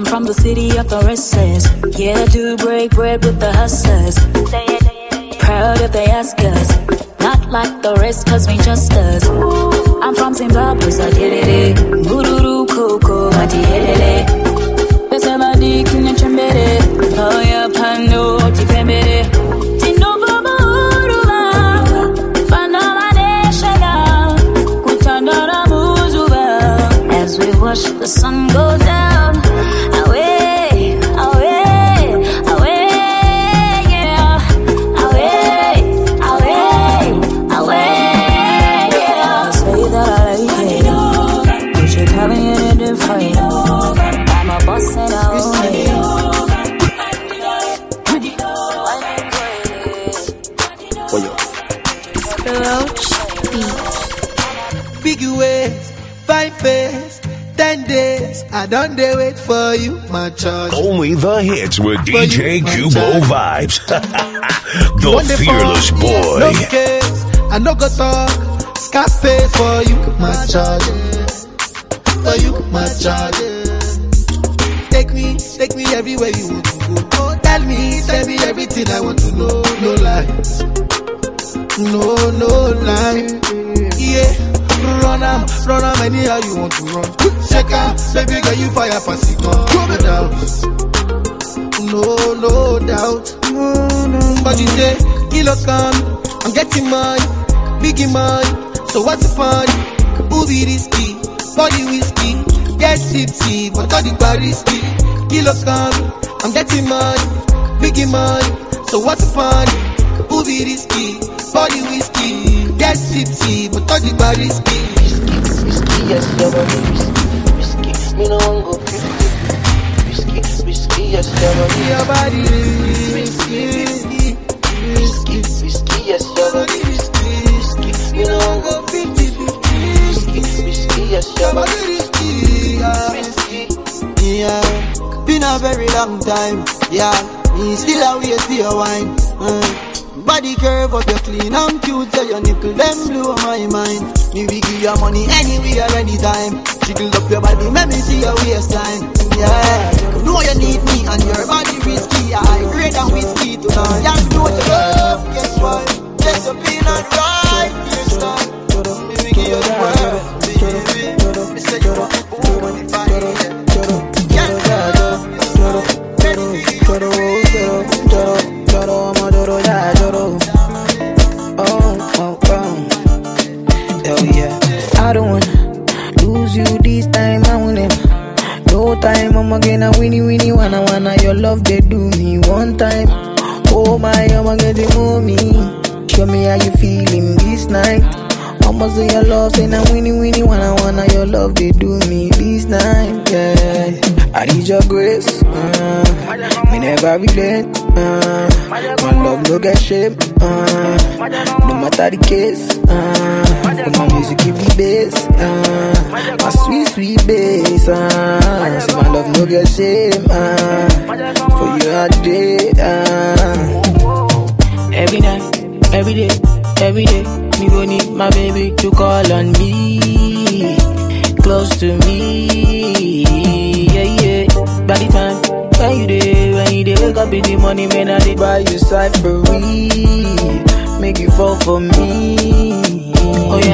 I'm from the city of the restless. Yeah, do break bread with the hustlers. Proud if they ask us. Not like the rest, cause we just us. I'm from Zimbabwe, so it. Mururu koko, mati helele. Pesa madi kine chembere. Yeah, pano, tipembere. Tinova muruba. Pano maneshega. Kutandara muzuba. As we watch the sun go down. Don't wait for you, my charge. Only the hits with For DJ you, my Cubo. Vibes. the One fearless boy. No case, I no go talk. Scarface for you, my charge. For you, my charge. Take me, take me everywhere you want to go. Oh, tell me, tell me everything I want to know. No lies, no, no lie. Yeah, run am, run am anyhow you want to run. Check out, baby girl, you fire pass it on. No doubt, no, no doubt. But you say, kilo come, I'm getting mine, biggie mine. So what's the fun? Be risky? Body whiskey, get tipsy, but all the bar risky. Kilo come, I'm getting mine, biggie mine. So what's the fun? Be risky? Body whiskey, get tipsy, but all the bar risky. yes, risky, risky me no one go 50 Whiskey, whiskey, yes, Your body whiskey, whiskey Whiskey, whiskey, yes, double Whiskey, me no one go 50 Whiskey, whiskey, yes, double Whiskey, yeah Been a very long time, yeah me still a waste for your wine. Mm. Body curve up, you're clean and cute, so your nickel them blow my mind. Me we give your money anywhere, anytime. Jiggle up your body, let me see your waistline. Yeah, know you need me and your body risky. I grade and whiskey tonight. Yeah, you know you love. Guess what? Discipline and right. Yes, time. Me we give you the world, baby. Me say you want to boom on the I'm again a winnie winnie wanna wanna your love they do me one time. Oh my, I'm get the mommy. Show me how you feeling this night. I'ma say your love, say now winnie winnie wanna wanna your love they do me this night. Yeah, I need your grace. Uh, me never relent. Uh, my love no get shame. Uh, no matter the case. Uh, when my music give me bass. Uh, my sweet sweet bass. Uh, so my love no get shame. Uh, for you all day. Uh, every night, every day, every day. Me go need my baby to call on me, close to me, yeah yeah. By the time when you day, you day, wake up in the money, man, I did buy you side for me, make you fall for me. Oh yeah,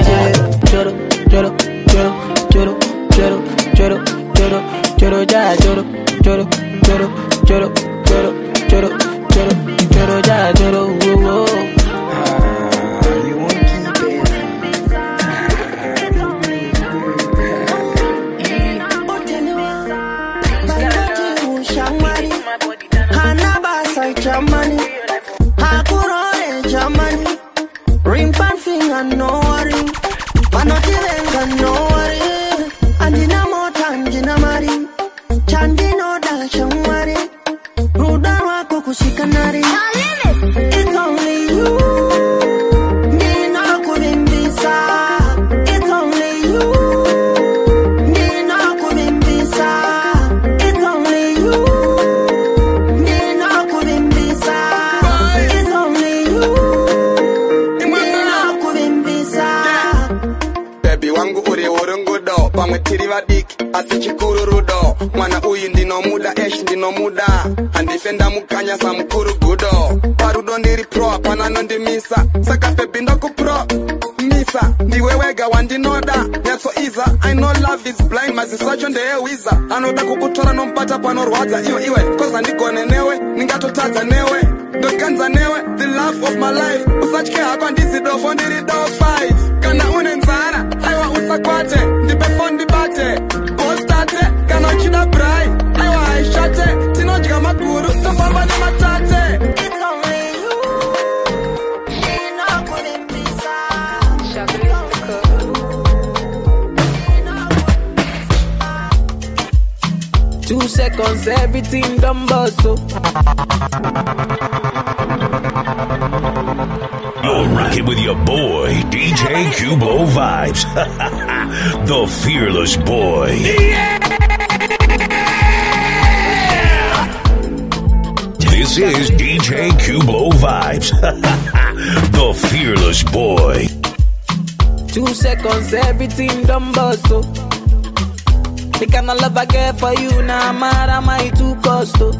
The kind of love I get for you now, mad am I too cost. Oh.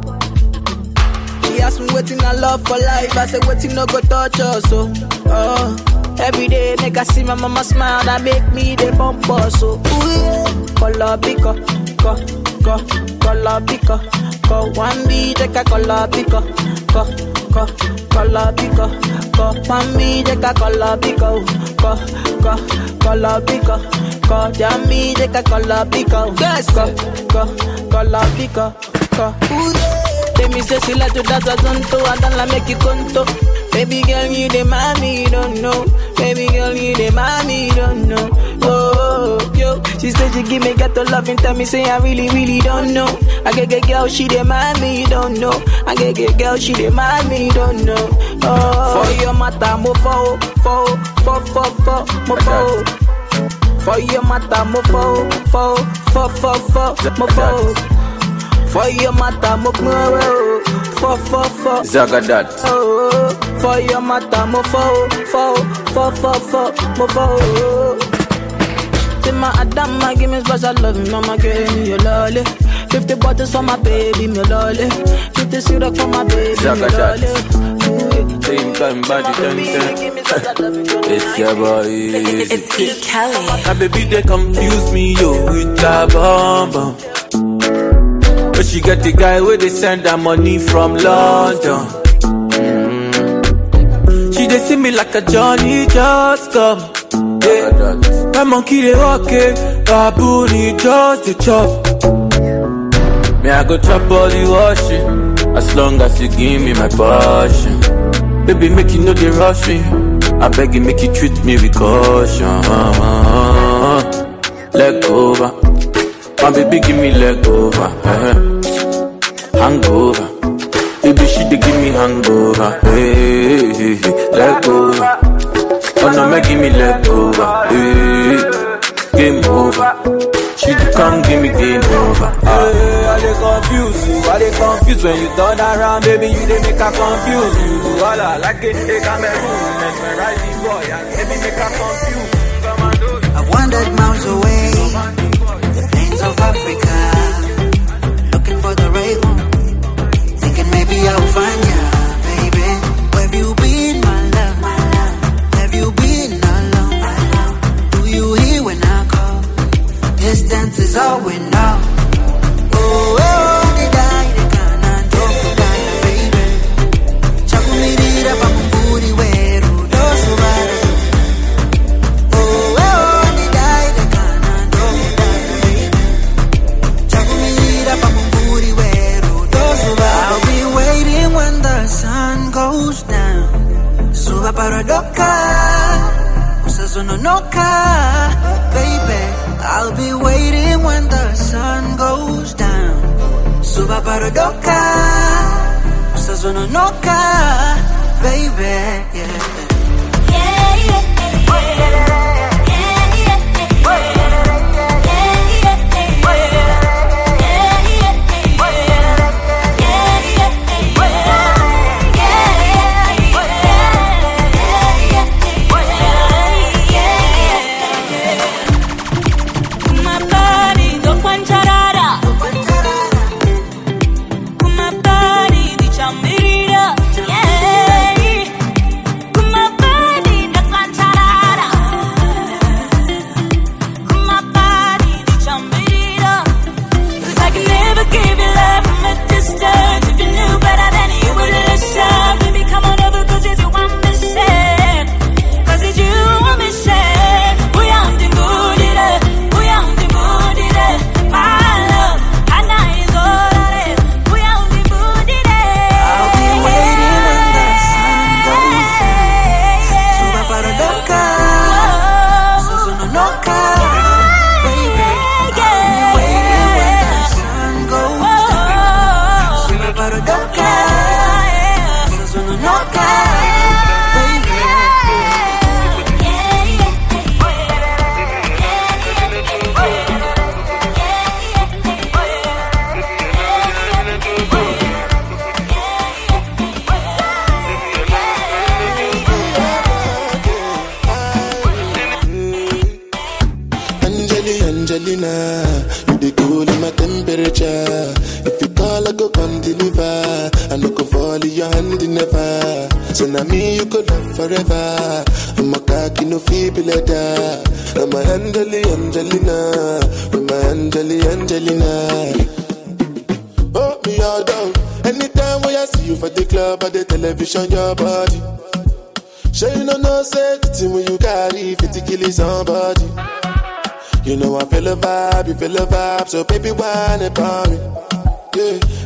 She asked me waiting I love for life. I said waiting no go touch us. So. Oh. Every day make I see my mama smile that make me the bump us. So. Ooh, yeah. Color pico, co, co, color pico, co. One B take a color pico, co, co, color pico, co. One B take a color pico, co, co, color pico, co. Jammy take a color pico, yes, co, co, color pico, co. They me say she like to dance a zonto, I don't like make you conto. Baby girl, you the mommy, don't know. Baby girl, you the mommy, don't know. Oh, she said she give me ghetto love and tell me say I really, really don't know. I get get girl, she the mommy, you don't know. I get get girl, she the mommy, you don't know. Oh, for your mata, mo fo, fo, fo, fo, fo, mo fo. For your mata, mo fo, fo, fo, fo, fo, mo fo. For your mata, mo fo, fo, fo, fo. Zagadat. Oh, for your mata, mo fo, fo, fo, fo, fo, mo fo. Say my Adama, give me special love, mama, give me your lolly. 50 bottles for my baby, me lolly. 50 syrup for my baby, me Zagadat. lolly. Same time, body ten It's your boy. It's E. Kelly. My baby, they confuse me, yo, with a bomb bomb. But she get the guy where they send her money from London. Mm. She they see me like a Johnny just come. Yeah. My monkey they walk it, baboon he just the chop. Me I go chop all the washing, as long as you give me my passion. Baby make you know they rush me, I beg you make you treat me with caution. Leg over, my baby give me leg over, hangover. Baby she dey give me hangover, hey, hey, hey. leg over. Oh no, make give me leg over, hey, game over. She dey come give me game over. Hey, I dey confuse you, I dey confuse when you turn around, baby you dey make her confuse you. All I like it, they Cameroon, mesmerize the boy, and baby make her confuse. Come and. I've wandered miles away, the plains of Africa, looking for the right one. Thinking maybe I'll find ya, Distance is all we know. Suba paradoka, sazononoka baby yeah. Sazononoka, baby. Never. So now me you could love forever. I'm a cocky no feeble letter. I'm a Angeli, Angelina, with my Angeli, Angelina. Oh, me all down. Anytime when I see you for the club or the television, your body. Sure you know no safety when you carry 50 kill somebody. You know I feel a vibe, you feel a vibe, so baby whine about me. Yeah,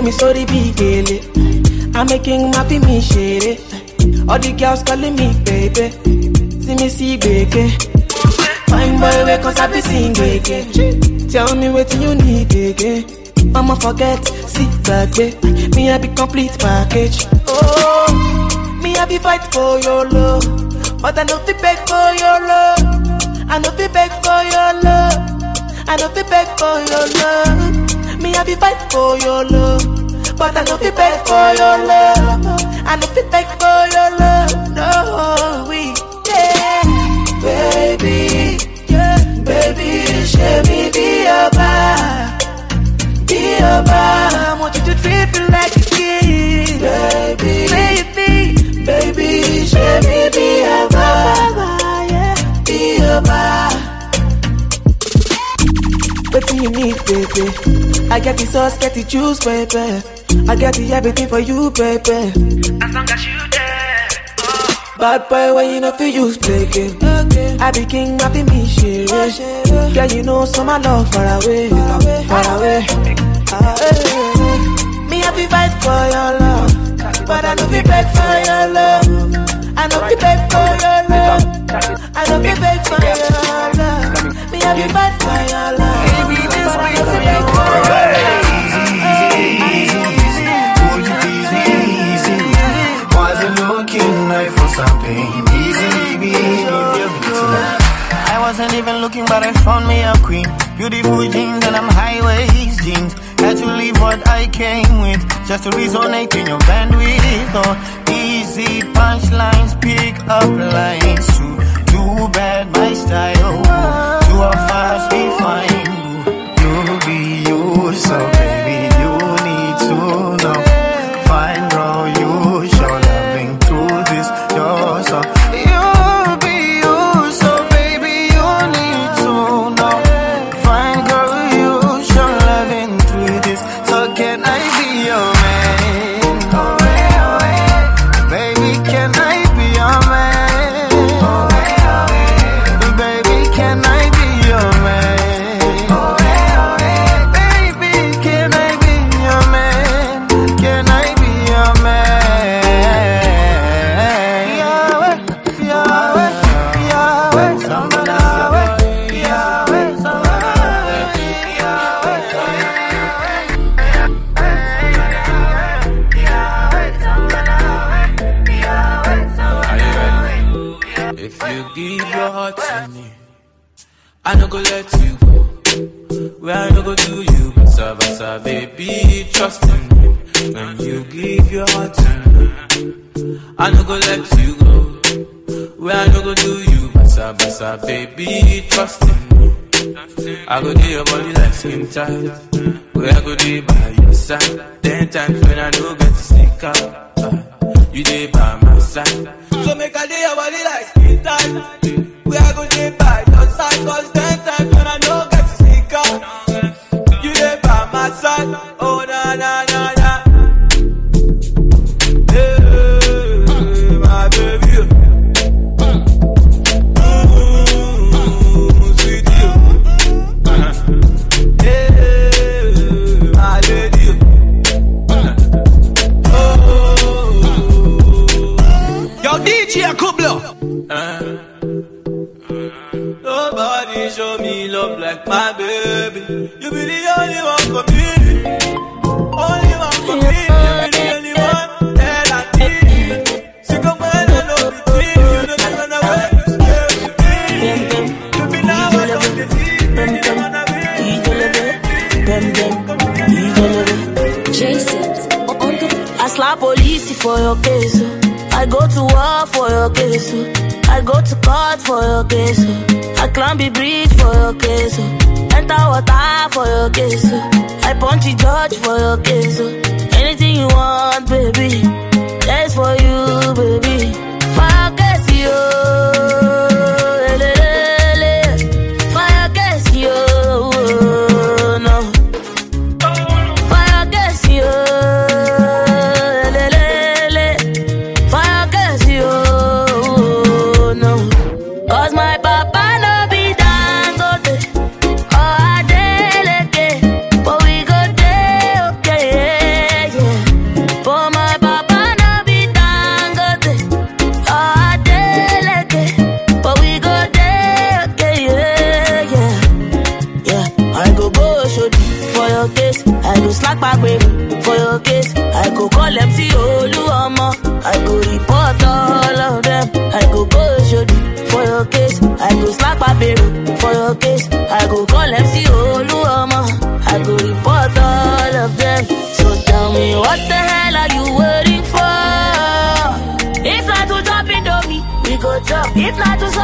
Baby, sorry, big gele. I'm making happy me share All the girls calling me baby. See me see baby. Fine boy, wake cause I be sing again. Tell me what you need again. I'ma forget, back, babe. Me I be complete package. Oh, me I be fight for your love, but I know fi beg for your love. I know fi beg for your love. I know fi beg for your love. Me be fight for your love, but I know fi beg for your love. I know fi beg for your love. No, we yeah, baby, yeah, baby, show me be your bar, be your bar. I want you to treat me like a kid, baby, baby, baby, show me be your What you need, baby? I got the sauce, get the juice, baby. I got the everything for you, baby. As long as you there. Bad boy, when you know for use play game. I be king, be me shit. Girl, you know so my love far away, far away. Ah, eh. Me be fight for your love, but I know be beg for your love. I know be beg for your love. I know be beg for your love. I. Baby, this way for your looking something easy, I wasn't even looking, but I found me a queen. Beautiful jeans and I'm high waist jeans. Had to leave what I came with just to resonate in your bandwidth. Oh, easy punchlines, pick up lines. Too, too bad my style are fast, be find you'll be yourself. Give your heart to me, I no go let you go. Where I no go do you, basa basa, baby, trust in me. When you give your heart to me, I no go let you go. Where I no go do you, basa basa, baby, trust in me. I go do your body like skin tight. Where I go do by your side. Ten times when I don't get to sneak out, you dey by my side. So make I do your body like skin tight. Where I go do by your side, cause ten times when I don't Nobody show me love like my baby. You be the only one for me. Only one for me. The only one that I need. Sick of I know between you. Know they run away. You be now I it. You run Jason, I slap police for your case. I go to war for your case. Oh. I go to court for your case. oh. I climb the bridge for your case. oh. Enter water for your case. oh. I punch the judge for your case. oh. Anything you want, baby. That's for you, baby. Fire case, yo. Oh.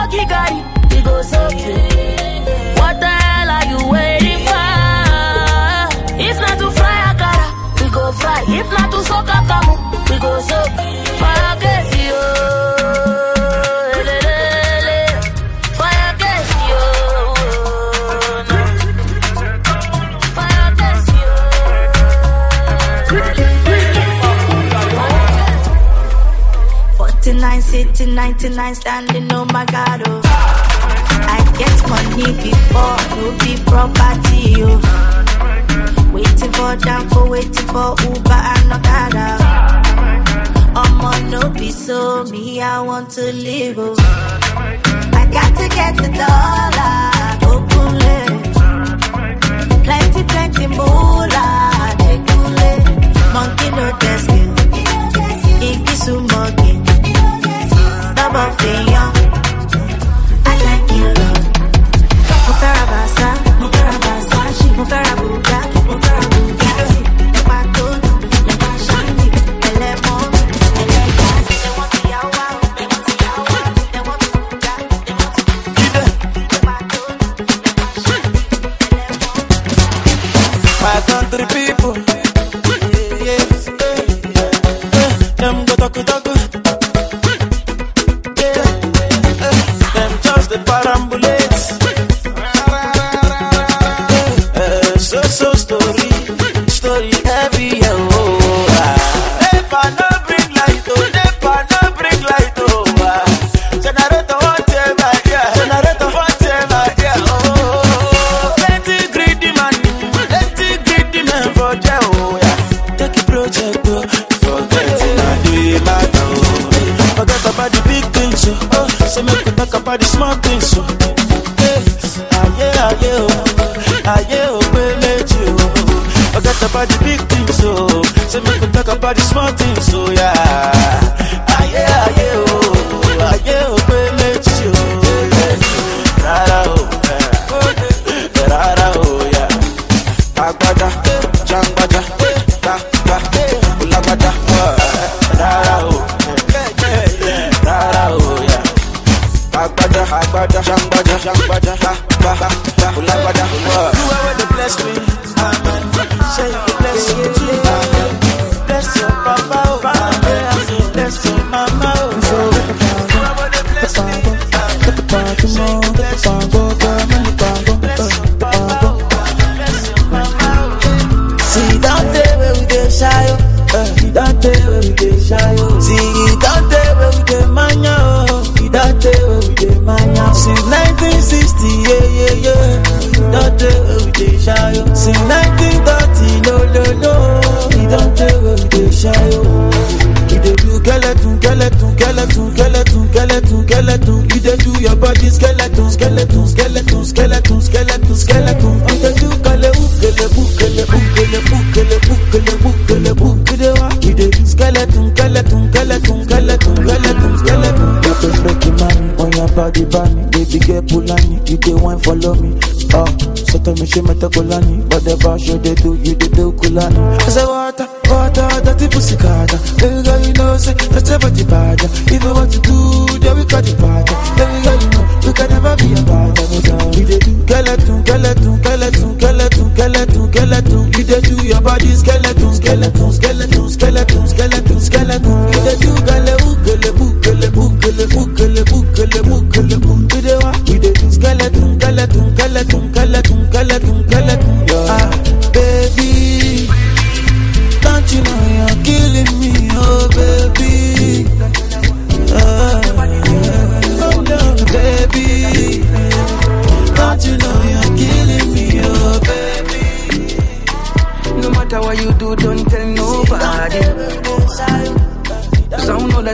Not to suck Gary, we 99 standing, oh my god, oh. I get money before, no be property, oh. Waiting for for waiting for Uber and Okada. I'ma no be so me, I want to live, oh. I got to get the dollar, open Plenty, plenty moolah, jekule. Monkey no desk, Igisu monkey. Double body, bunny. Baby girl Pulani, you dey wine follow me. Ah, so tell me she meta Kulani, whatever show they do, you dey do Kulani. I say water, water, dirty pussy carter.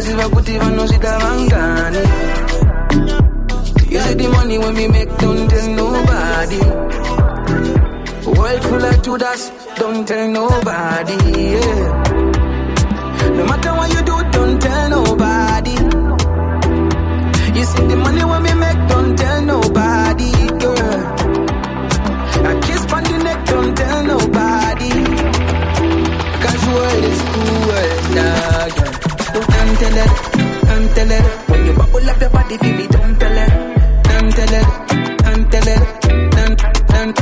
Some know that if I could even know shit avangani. You see the money when we make, don't tell nobody. World full of Judas, don't tell nobody. Yeah. No matter what you do, don't tell nobody. You see the money when we make, don't tell tell it. When you bubble up your body, feel me, don't tell it. Don't tell it, don't tell it. Don't, don't,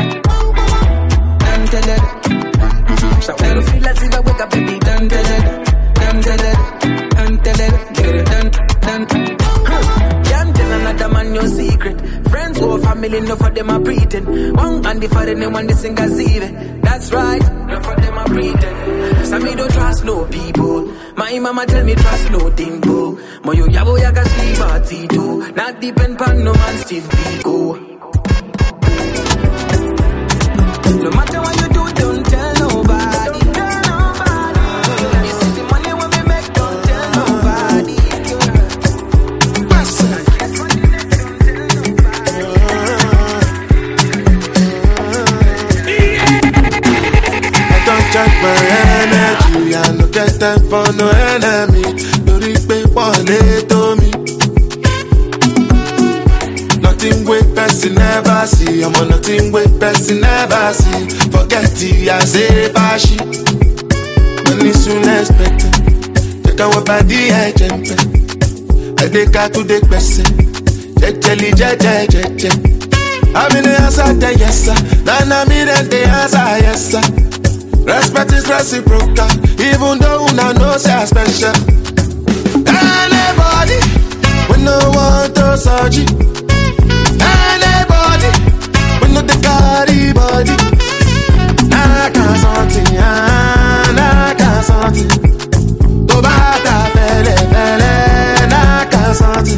don't tell it. So I don't feel as if I wake up, baby, don't tell it. Don't tell it, don't tell it. Don't, don't. Can't tell another man your secret. Friends or family, no for them are pretend. One and the for anyone they sing a it. That's right, no for them are pretend. So me don't trust no people. My mama tell me trust no thing, boo. Mo yo yabo party too. Not depend pan no man Steve Biko. Time for no enemy. Lórí pé wọ́n lè tó mi. Nothing wey person never see, ọmọ nothing wey person never see. Forget it, I say báṣí. Money soon expected, jẹ́ káwọn bá dí ẹ̀jẹ̀ ń pẹ́. Ẹ̀dẹ́ka tún dé pẹ̀sẹ̀, jẹ́jẹ́lì jẹ́jẹ́ jẹ́jẹ́. In the answer, then yes sir. Now na me then the answer, yes sir. Respect is reciprocal, even though una know say I special. Anybody, we no want to it. Anybody, we no body. Can't can't can't.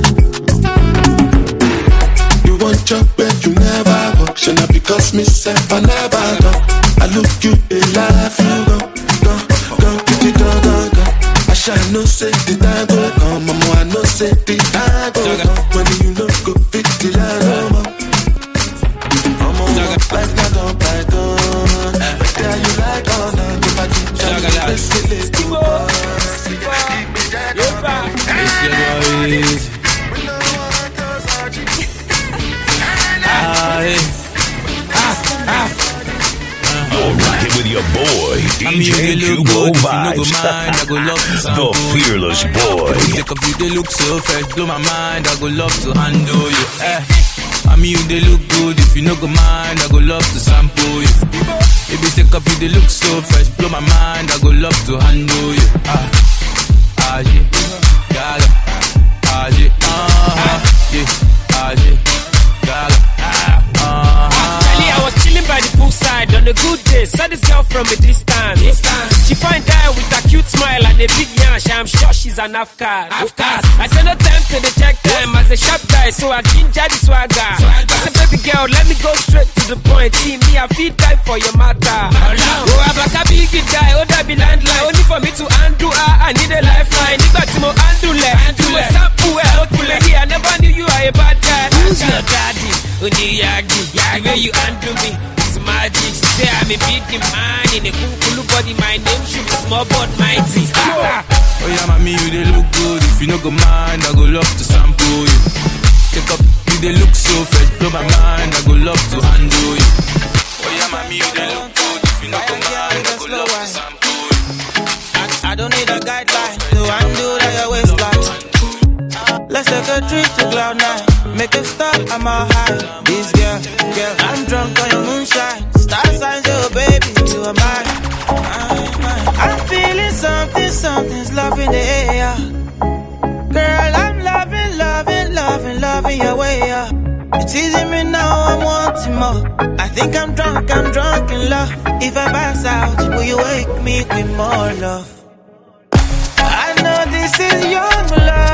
You want chop but you never walk. Should not because me self I never talk. I look you, they laugh you go, go, go, go, go, go, go. I shall no say the time go come, mama. I say the time go come. When you go fit the line, mama. I'm on life not on python. But there you like on that. If I keep trying to let's your boy, I mean, you DJ dey look Cubo good, if you no go Vibes. mind, I go love to the fearless boy. Take of you, they look so fresh, blow my mind. I go love to handle you. Eh. I mean, you they look good. If you no go mind, I go love to sample you. Baby, take of you, they look so fresh, blow my mind. I go love to handle you. Ah, ah, yeah. On a good day. Saw this girl from a distance. She find out with a cute smile and a big yash. I'm sure she's an Afghan. I said no time to the check time as a sharp guy, so I ginger the swagger. I said, baby girl, let me go straight to the point. See me, I feel die for your matter. Oh, I'm a big guy, oh, that be landline. Only for me to undo her, I need a lifeline. Nígbà tí mo undo lẹ̀, tí mo sample kulẹ̀ yìí, I never knew you are a bad guy. Who's your daddy? Oniyagi, the way you undo me. Magic, say I'm a big man in a cool, cool body. My name should be small but mighty. Oh yeah, mommy, you they look good. If you no go mind, I go love to sample you. Take up, you they look so fresh, blow my mind. I go love to handle you. Oh yeah, mommy, you they look good. If you no go mind, I go love to sample you. I don't need a guideline to undo that your waistline. Let's take a trip to. Make a stop, I'm a high. This girl, girl, I'm drunk on your moonshine. Star signs, oh baby, you are mine. I'm feeling something, something's love in the air. Girl, I'm loving, loving, loving, loving your way up. It's teasing me now, I'm wanting more. I think I'm drunk, I'm drunk in love. If I pass out, will you wake me with more love? I know this is young love,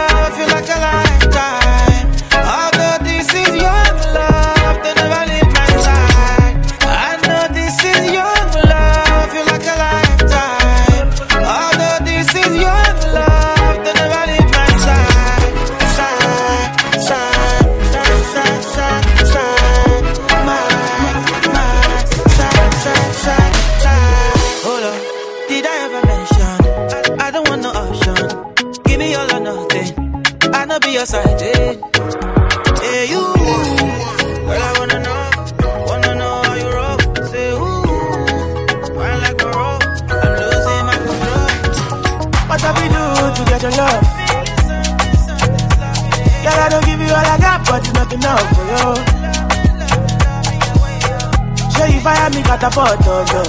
catapult, oh, no.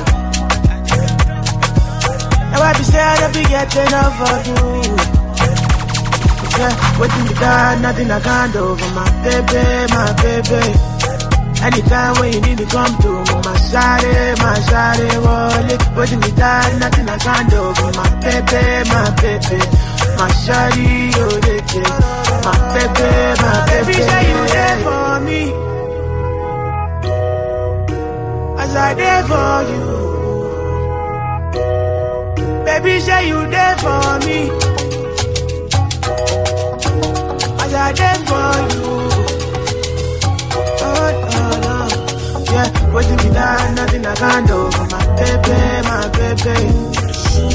Now I be say I don't be get enough of you. Yeah, waiting me down, nothing I can't do for my baby, my baby. Anytime when you need me, come to me, oh, my shawty, my shawty, wallet. Waiting me down, nothing I can't do for my baby, my baby. My shawty, oh, they. My baby, my baby. Baby, say you there for me. As I there for you. Baby, say you there for me. As I there for you. Oh, no, no. Yeah, waiting me down, nothing I can do my baby, my baby.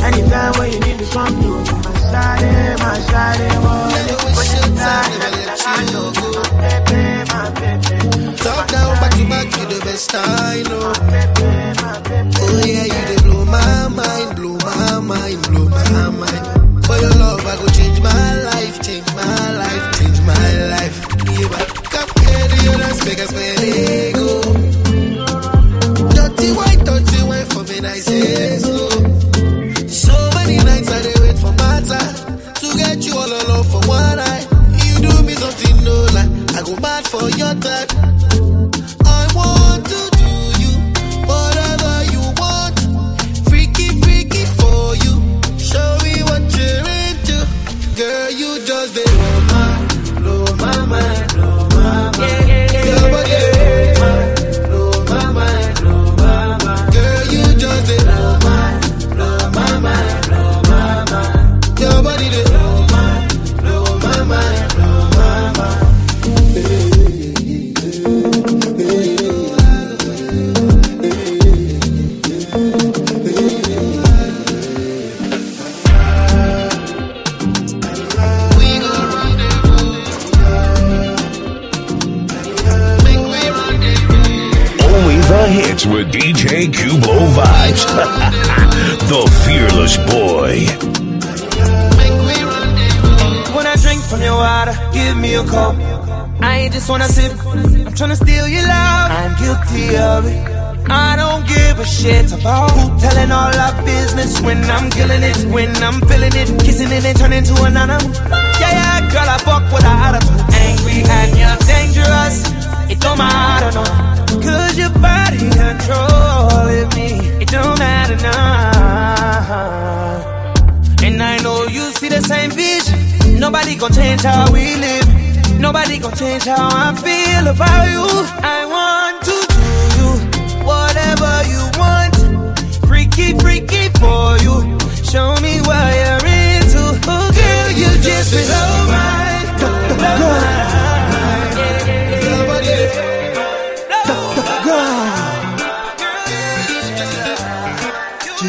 Anytime when you need to come to my shawty, my shawty, oh, waiting me down, nothing I can do my baby, my baby. Top down, back to back, you the best I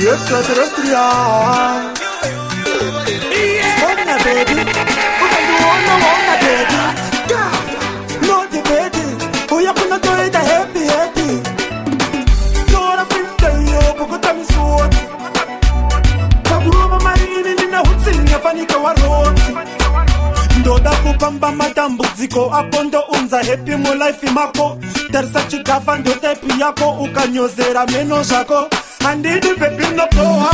the extraterrestrial. Wonder baby, we can do all no wonder baby. God, no the baby, we are gonna do it happy happy. Tora fifty yo, bogota misuoti. Kaburova marini nina hutsi nyafanyika waroti. Ndoda kupamba matambudziko apo ndounza happy mulife mako. Tarisa chikafa ndotepi yako ukanyozera meno zvako mandidi pepinopowa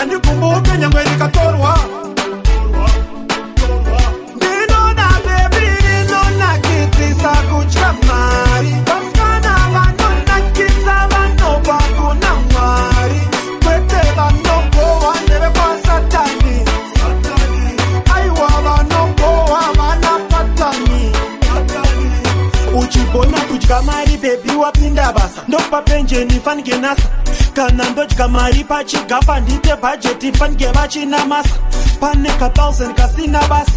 andikumbuke nyangwe ndikatorwa mari bebi wapinda basa. Ndokupa penjeni fanike nasa. Kana ndodya mari pachigafa ndite bhajeti fanike vachina masa. Pane ka 1000 kasina basa.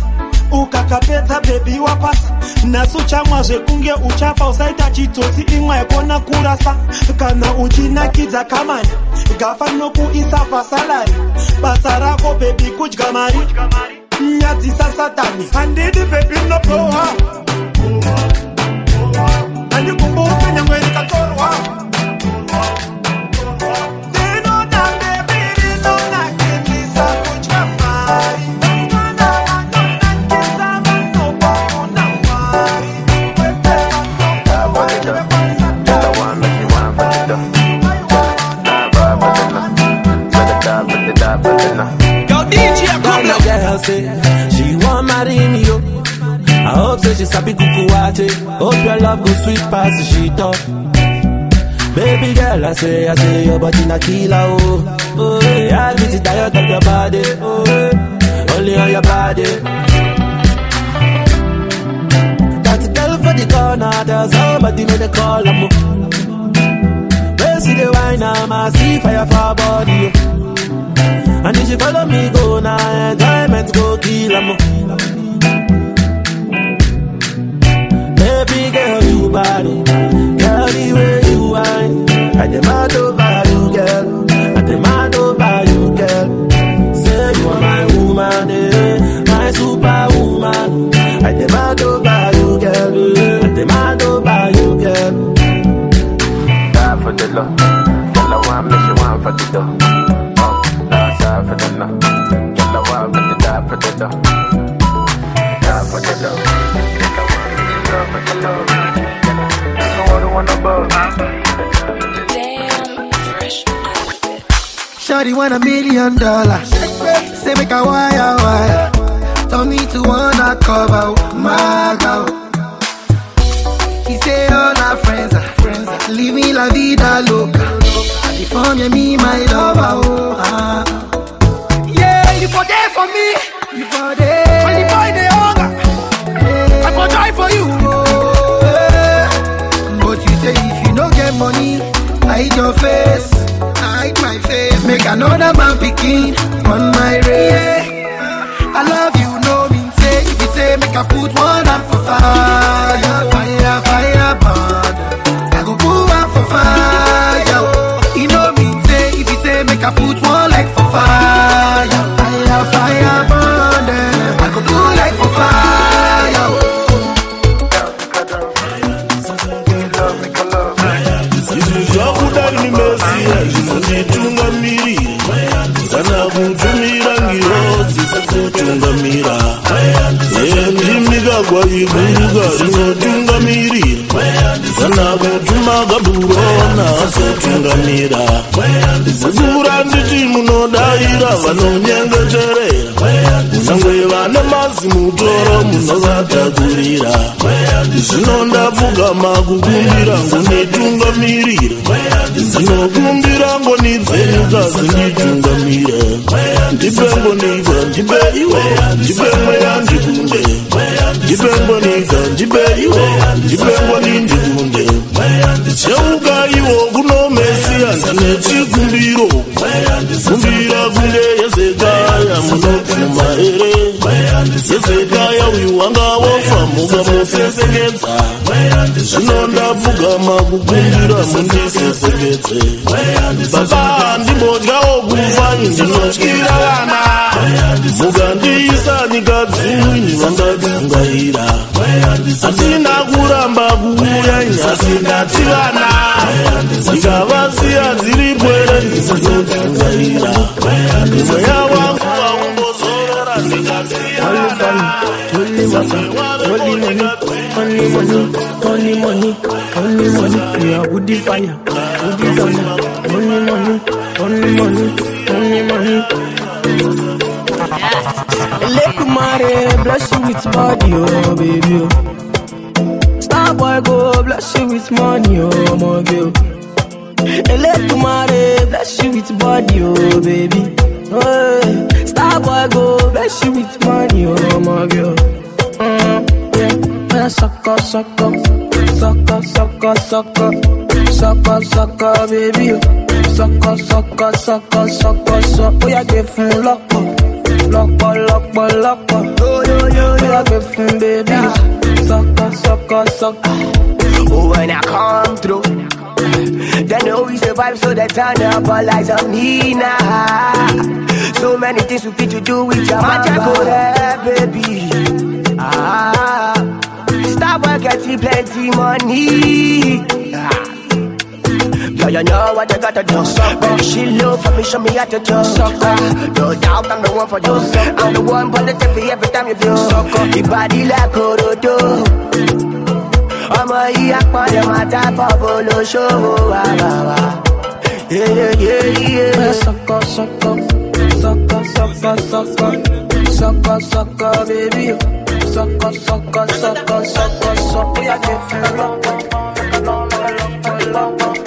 Ukakapedza bebi wapasa. Nhasi uchamwa zvekunge uchafa usaita chidzotsi imwe yakona kurasa. Kana uchinakidza kamani gafa nokuisa pasalari. Basa rako bebi kudya mari. Nyadzisa satani. Handidi bebi noproha say hope say she sabi kukuwache. Hope your love go sweet past she talk. Baby girl, I say, I say your body na killer oh. Oh, yeah, I get it tired of your body. Oh, only on your body. That girl for the corner, there's somebody made a call. I'm oh. Where see the wine, I'm a see fire for her body. Oh. And if you follow me, go now, enjoyment go kill 'em. Baby girl, you body, girl, the way you whine. I demand over you, girl. I demand over you, girl. Say you are my woman, eh, my superwoman. I demand over you, girl. I demand over you, girl. Die for the love. Girl, I want me, she want for the dough. Oh, die for the love. Girl, I want me to die for the dough. Shawty want a million dollars. Say make a wire wire. Tell me to wanna cover my girl. He say all our friends are friends. Are living la vida loca. And the phone me my lover. Oh, ah. Yeah, you for there for me. You for there. Hide your face. I hide my face. Make another man picking on my race. I love you, no mean say. If you say make a put one up for fire, fire, fire, burn. I go put one for fire. You know mean say. If you say make a put one like for fire, kwayigwiga rizotungamirira sanakutuma kaburona azotungamira kukura nditi munodayira vanonyengeterera nyangwe vane mazimutoro munovatakurira. Zvino ndapfugama kukumbira ngonitungamirira ndinokumbira ngoni dzenyu kazinditungamira ndipe ngoniva ndipe iwe ndipe mweya ndikunde ndibemboniza ndibeyiwo ndibembonindibunde yawugayiwo kunomesiya ndinechigumbiro gumbira gunde yezegaya muno mumaere seseka yawiwa ngavofa mukamusesekedza zvino ndapfugama kukumbira mundisesekedze baba handimbodyawo kufa ndinotyira vana. Mukandiisa nyika dzimwini vangatungaira handina kuramba kuuya nyasi ndati vana. Ndikavasiya dziripo here ndisizotungaira mweya wangu Only money, only money, only money, only money. We are woody fire, woody fire. Only money, only money, only money. Let Kumare bless you with body, oh baby. oh. Star boy go bless you with money, oh my girl. Let Kumare bless you with body, oh baby. Oh, Star boy go bless you with money, oh my girl. Mm, yeah, sucker, sucker, sucker, sucker, sucker, sucker, sucker, baby. Sucker, sucker, sucker, sucker, sucker. Oh, yeah, give him lock up, lock up. Yo, yo, yo, baby. Sucker, sucker, sucker. Oh, when I come through, they know we survive, so they turn up all eyes on me now. So many things we fit to do with your magic, go there, baby. Ah, stop work, getting plenty money. Ah. Yo, you know what you gotta do. Baby, she low for me, show me how to do. Ah, No doubt I'm the one for you. I'm the one for you every time you feel. Your body like Orodo. Ọmọ yìí apọ̀lẹ̀ máa dábọ̀ bolóṣòwò wà wà wà. Yeah, sucker, sucker, sucker, sucker, sucker, sucker, sucker, baby. Sucker, sucker, sucker, sucker, sucker. Yeah, give me love. Fine,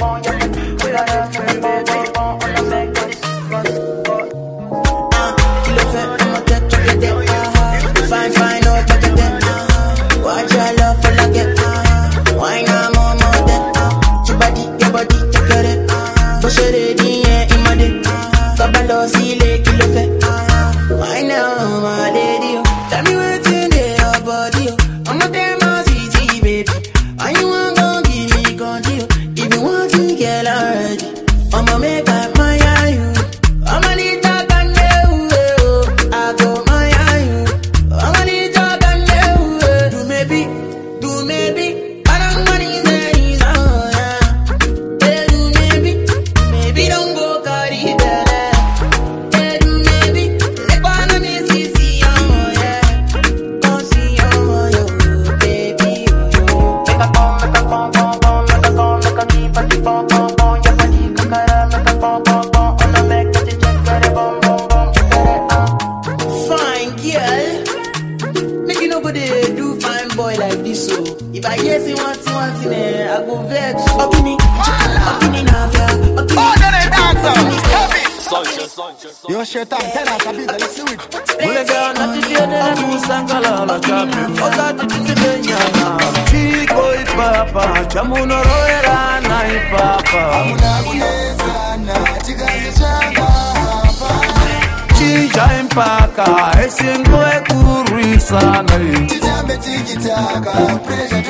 sakazaibake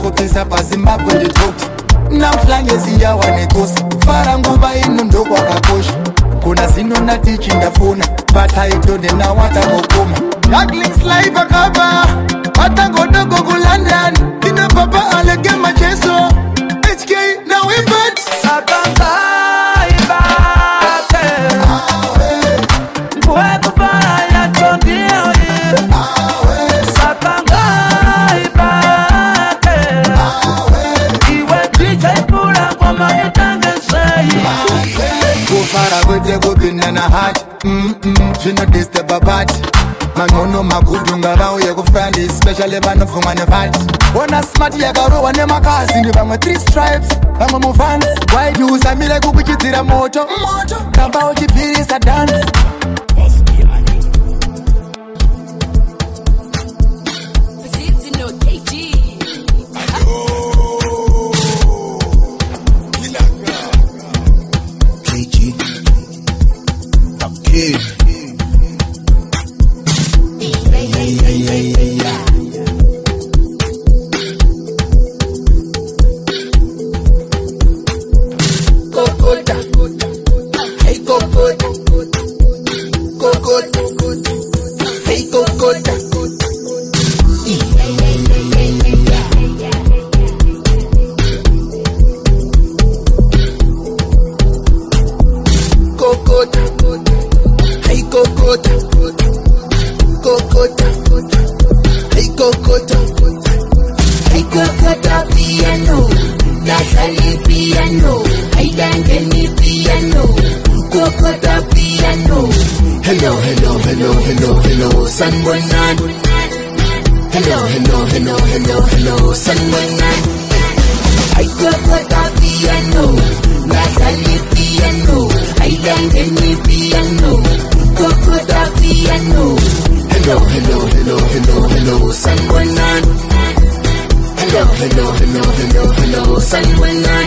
ndinokopisa pazimbabwe nditopu namhlanje siyawa nekosi fara nguva ino ndokwakakosha kuna zino natichi ndafuna vathaito ndenawatangokuma yaklingsli vakava vatangodogo kulondon ndinobaba alege macheso hk nawimbat kana hati zvinodisturba pati mangono makudhunga vauye kufrandi especially vanopfumwa nevati ona smart yakarohwa nemakazini vamwe 3 stripes. Vamwe mufans waiti usamire kukuchidzira moto? Ramba uchibvirisa dansi hello, hello, hello, sanay na Ay kapatang piano, nasa ni piano. I Ay langgan ni piano, kapatang piano. Hello, hello, hello, hello, hello, someone. na Hello, hello, hello, hello, hello, someone. na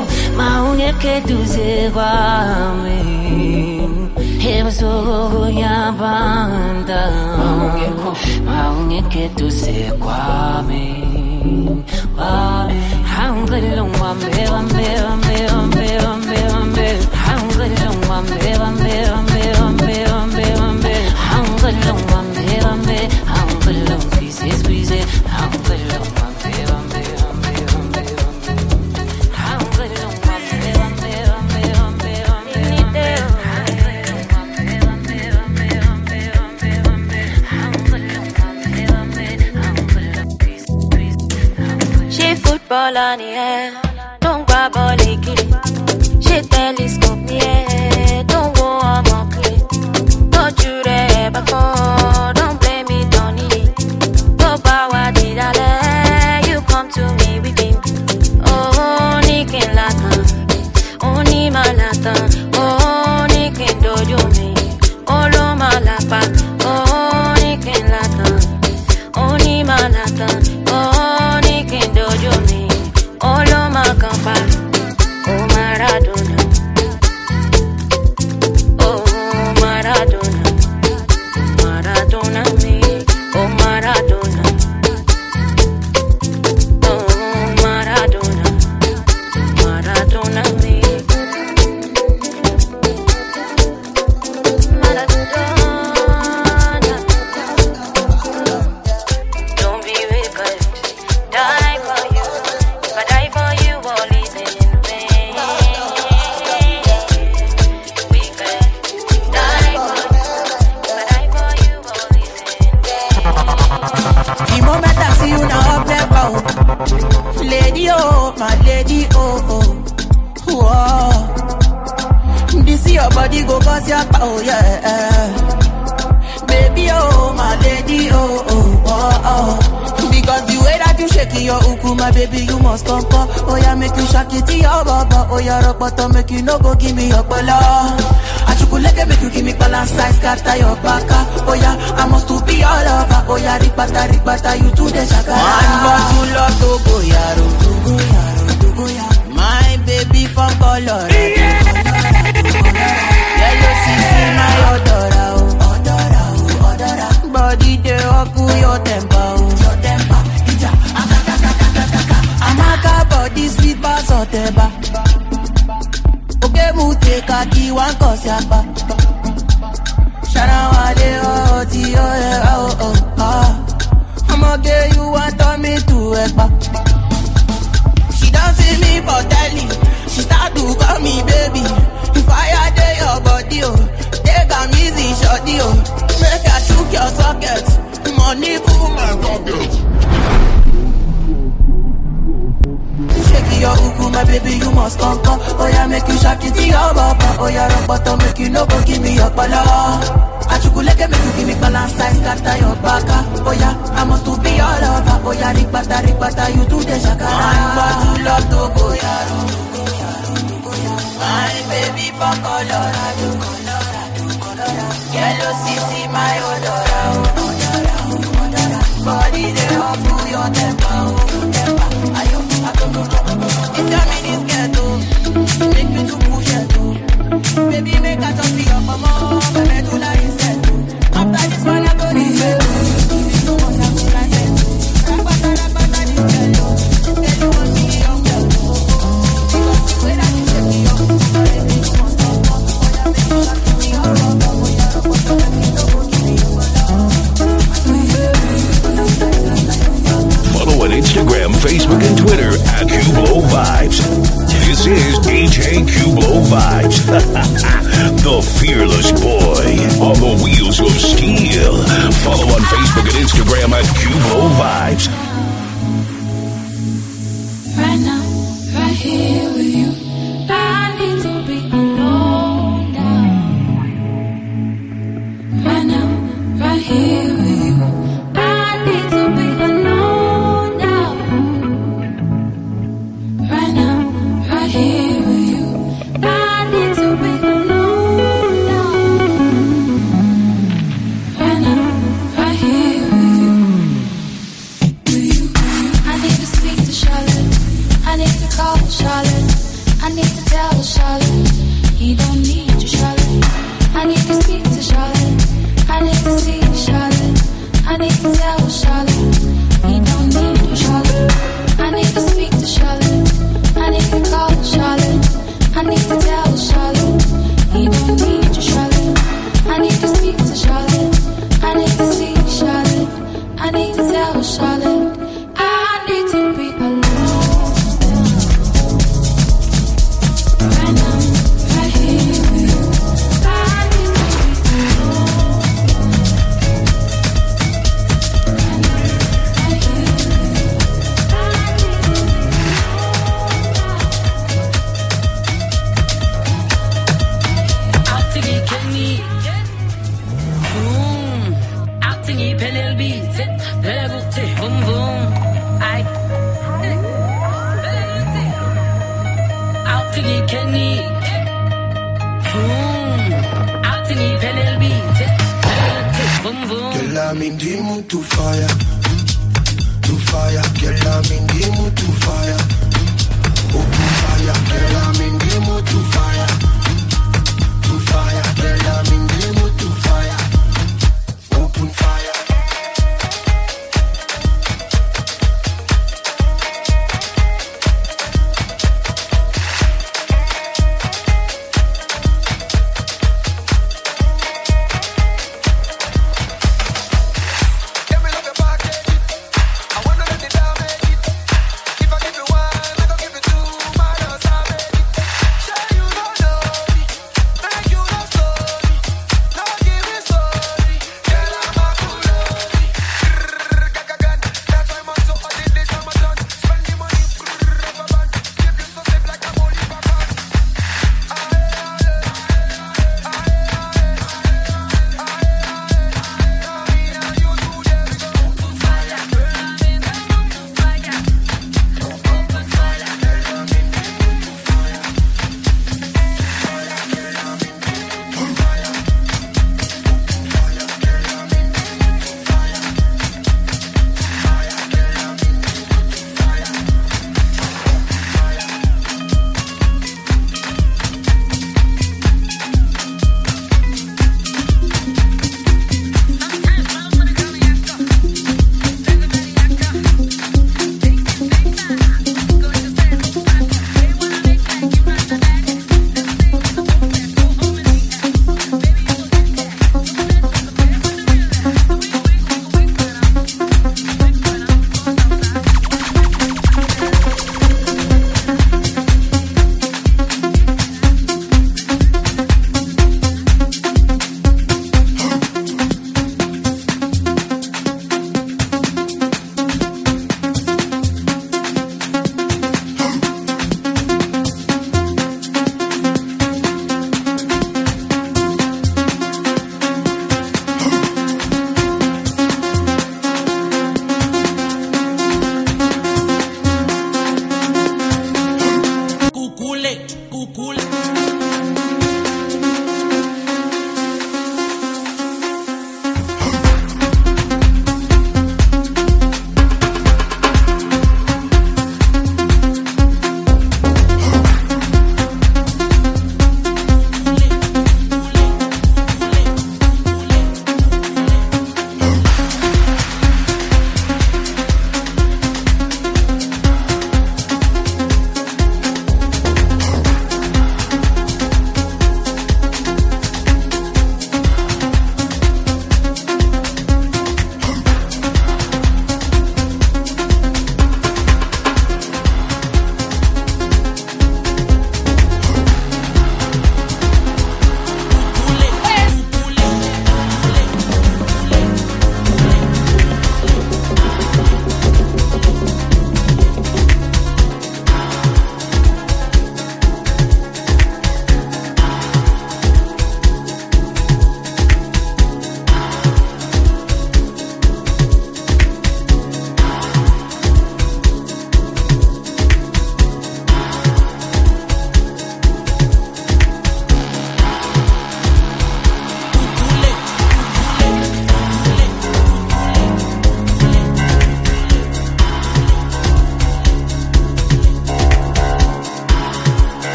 ungeduze kwami. Ebusuku kuyabanda maungekeduze kwami kwami. Hangelo wambe wambe wambe wambe wambe wambe hangelo wambe wambe wambe wambe wambe wambe hangelo wambe wambe hangelo squeeze squeeze Don't the kitty. She telescope me, yeah, yeah, you it to your baba. Oh, yeah, bottom, make you no go give me your pala. Achukuleke make you give me balance size, scatter your baka. Oh, yeah, I must to be all over. Oh, yeah, ripata, ripata, you to the shaka. One bottle of Togo Yaro, Togo Yaro, Togo Yaro. My baby from. Yellow CC, my odora, odora, oh, odora. Body dey up your temper, oh. Sweet pass oteba. Oge mu a one cause yapa. Shana wale oh ti oh yeah oh oh ah. I'ma get you want turn me to ekpa. She don't see me for telly. She start to call me baby. If I dey your body, oh, take am easy, shorty, oh. Make I chook your socket. Money full my pocket. Shake your uku, my baby, you must come, come. Oh yeah, make you shake it to your baba. Oh yeah, rock bottom, make you no go give me your pala. Achukuleke make you give me balance size, scatter your baka. Oh yeah, I must to be all over. Oh yeah, rikbata, rikbata, you do the shakara. One bottle of Togo, yaro. My baby from Colorado, Colorado, Colorado. Yellow CC, my odora, oh, odora, oh, odora. Body they up to your temper. It's your mini skirt, oh. Make you to push it, oh. Baby, make a just be up, mama. Baby, Instagram, Facebook, and Twitter at Cublo Vibes. This is DJ Cublo Vibes, the fearless boy on the wheels of steel. Follow on Facebook and Instagram at Cublo Vibes.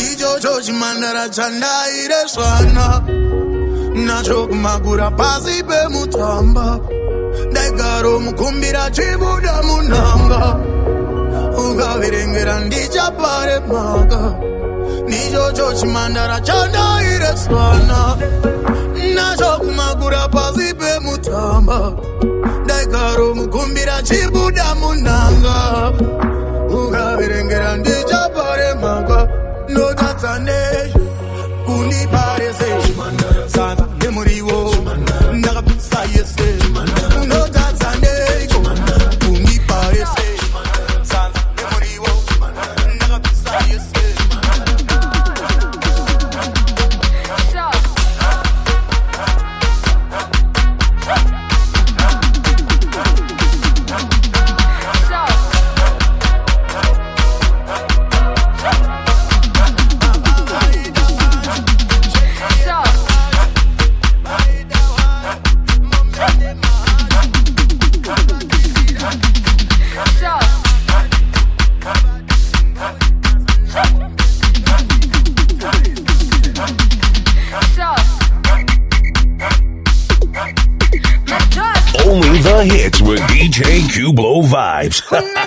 Ndichocho chimandara chandaire swana. Nacho kumagura pasi pemutamba ndaigaro mukumbira chibuda munanga ukaverengera ndichapare maka ndichocho chimandara chandaire swana. Nacho kumagura pasi pemutamba ndaigaro mukumbira chibuda munanga ukaverengera ndichapare maka notatsane kundiparese eh? saka nemuriwo oh. ndakapisa yese eh. Cublo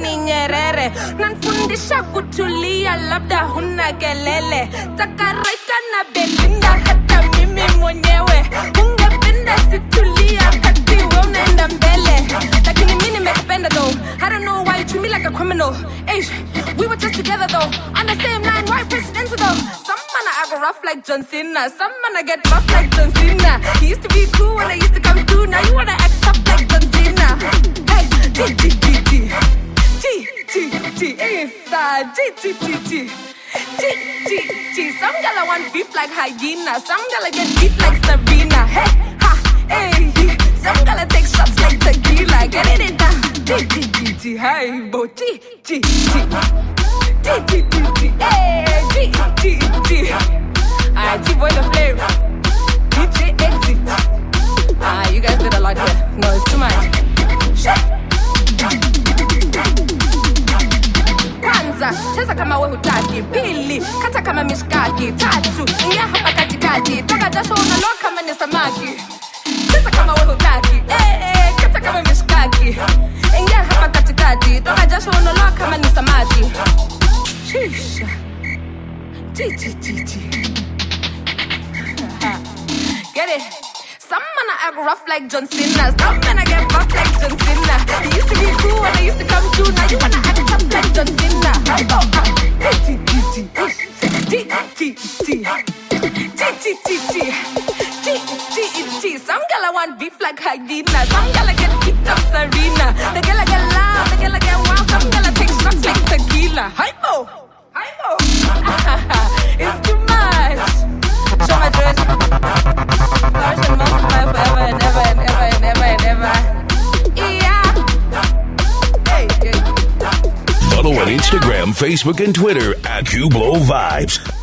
ni nyerere nanfundisha kutulia labda huna kelele. Takaraika na belinda hata mimi mwenyewe. Ungependa situlia kati we unaenda mbele. Lakini mi nimekupenda though. I don't know why you treat me like a criminal. Eish, we were just together though. On the same line right presidential though? Rough like John Cena. Some man I get buff like John Cena. He used to be cool when I used to come through. Now you wanna act tough like John Cena. Hey G G G G G G G inside G G G G G G some gal I want beef like hyena some gal I get beat like Serena hey ha hey some gal I take shots like tequila get it in down G G G G hey bo G G G G G G G hey G G G alright T-boy the flavor DJ exit ah you guys did a lot here no it's too much Shit. Kwanza cheza kama we hutaki. Pili kata kama mishkaki. Tatu ingia hapa katikati. Toka jasho unaloa kama ni samaki. Cheza kama we hutaki. Eh, eh, kata kama mishkaki. Ingia hapa katikati. Toka jasho unaloa kama ni samaki. Sheesh. Chi, chi, chi, chi. Get it? Some man act rough like John Cena. Some man get buff like John Cena. They used to be cool when they used to come through. Now you wanna act tough like John Cena. Some gal I want beef like hyena. Some gal I get kicked off Serena. The gal I get loud, the gal I get wild. Some gal I take shots like tequila. Hypo, hypo. it's too much. Show my dress. Follow on Instagram, Facebook, and Twitter at Cublo Vibes.